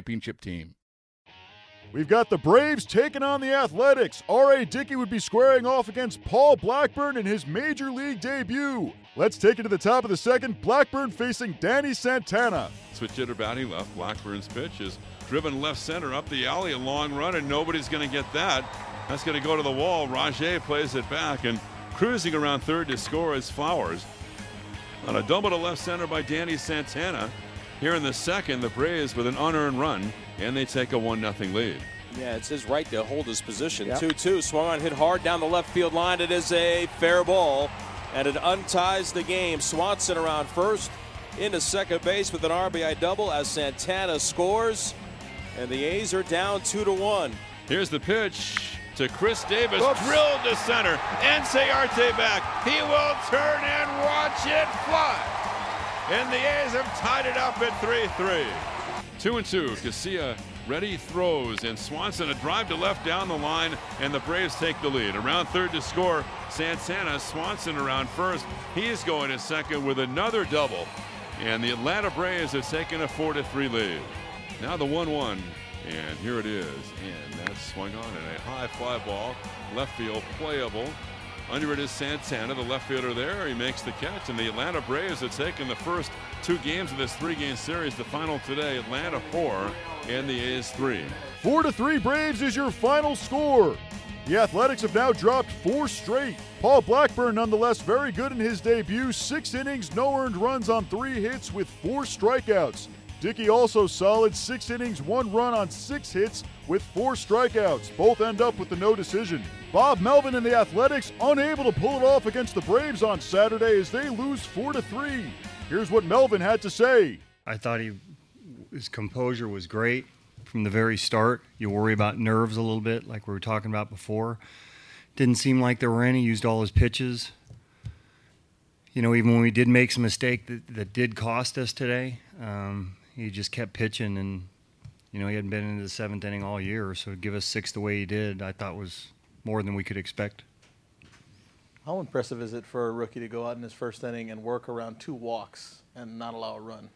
championship team. We've got the Braves taking on the Athletics. R.A. Dickey would be squaring off against Paul Blackburn in his major league debut. Let's take it to the top of the second. Blackburn facing Danny Santana. Switch hitter batting left. Blackburn's pitch is driven left center up the alley, a long run, and nobody's going to get that. That's going to go to the wall. Rajai plays it back, and cruising around third to score is Flowers. On a double to left center by Danny Santana. Here in the second, the Braves with an unearned run, and they take a 1 0 lead. Yeah, it's his right to hold his position. 2 yep. 2, swung on, hit hard down the left field line. It is a fair ball, and it unties the game. Swanson around first, into second base with an RBI double as Santana scores, and the A's are down 2 to 1. Here's the pitch to Khris Davis, Oops. drilled to center. Inciarte back. He will turn and watch it fly. And the A's have tied it up at 3 3. Two and two. Casilla ready throws, and Swanson a drive to left down the line, and the Braves take the lead. Around third to score, Santana. Swanson around first. He's going to second with another double. And the Atlanta Braves have taken a 4 3 lead. Now the 1 1. And here it is. And that's swung on in a high fly ball. Left field playable. Under it is Santana, the left fielder there. He makes the catch, and the Atlanta Braves have taken the first two games of this three-game series. The final today, Atlanta four and the A's three. Four to three Braves is your final score. The Athletics have now dropped four straight. Paul Blackburn, nonetheless, very good in his debut. Six innings, no earned runs on three hits with four strikeouts. Dickey also solid, six innings, one run on six hits with four strikeouts. Both end up with the no decision. Bob Melvin and the Athletics unable to pull it off against the Braves on Saturday as they lose 4 to 3. Here's what Melvin had to say. I thought he his composure was great from the very start. You worry about nerves a little bit like we were talking about before. Didn't seem like there were any. Used all his pitches. You know, even when we did make some mistake that, that did cost us today, um, he just kept pitching, and you know he hadn't been into the seventh inning all year. So to give us six the way he did, I thought was more than we could expect. How impressive is it for a rookie to go out in his first inning and work around two walks and not allow a run?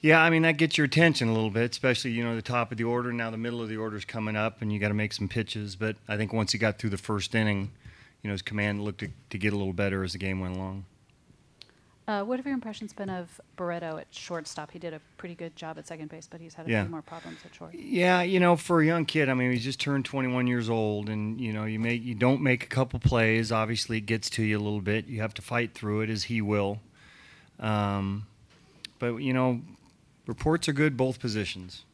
Yeah, I mean that gets your attention a little bit, especially you know the top of the order. Now the middle of the order is coming up, and you got to make some pitches. But I think once he got through the first inning, you know his command looked to, to get a little better as the game went along. Uh, what have your impressions been of Barreto at shortstop? He did a pretty good job at second base, but he's had a yeah. few more problems at short. Yeah, you know, for a young kid, I mean, he's just turned 21 years old, and you know, you make you don't make a couple plays. Obviously, it gets to you a little bit. You have to fight through it, as he will. Um, but you know, reports are good both positions,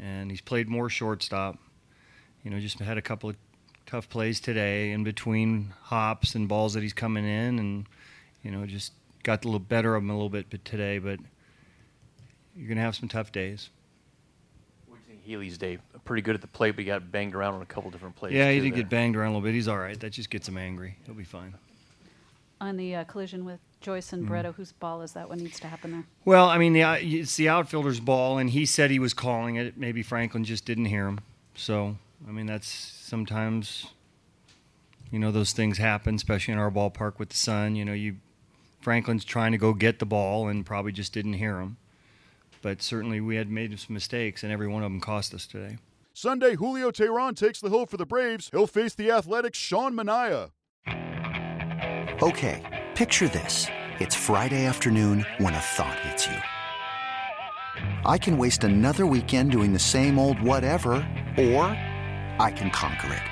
and he's played more shortstop. You know, just had a couple of tough plays today in between hops and balls that he's coming in, and you know, just got a little better of him a little bit today, but you're going to have some tough days. What do you think Healy's day? Pretty good at the plate, but he got banged around on a couple different plays. Yeah, he did there. get banged around a little bit. He's all right. That just gets him angry. He'll be fine. On the uh, collision with Joyce and mm-hmm. Barreto, whose ball is that? What needs to happen there? Well, I mean, the, uh, it's the outfielder's ball, and he said he was calling it. Maybe Franklin just didn't hear him. So, I mean, that's sometimes, you know, those things happen, especially in our ballpark with the sun. You know, you Franklin's trying to go get the ball and probably just didn't hear him. But certainly we had made some mistakes, and every one of them cost us today. Sunday, Julio Teheran takes the hill for the Braves. He'll face the Athletics' Sean Manaea. Okay, picture this. It's Friday afternoon when a thought hits you. I can waste another weekend doing the same old whatever, or I can conquer it.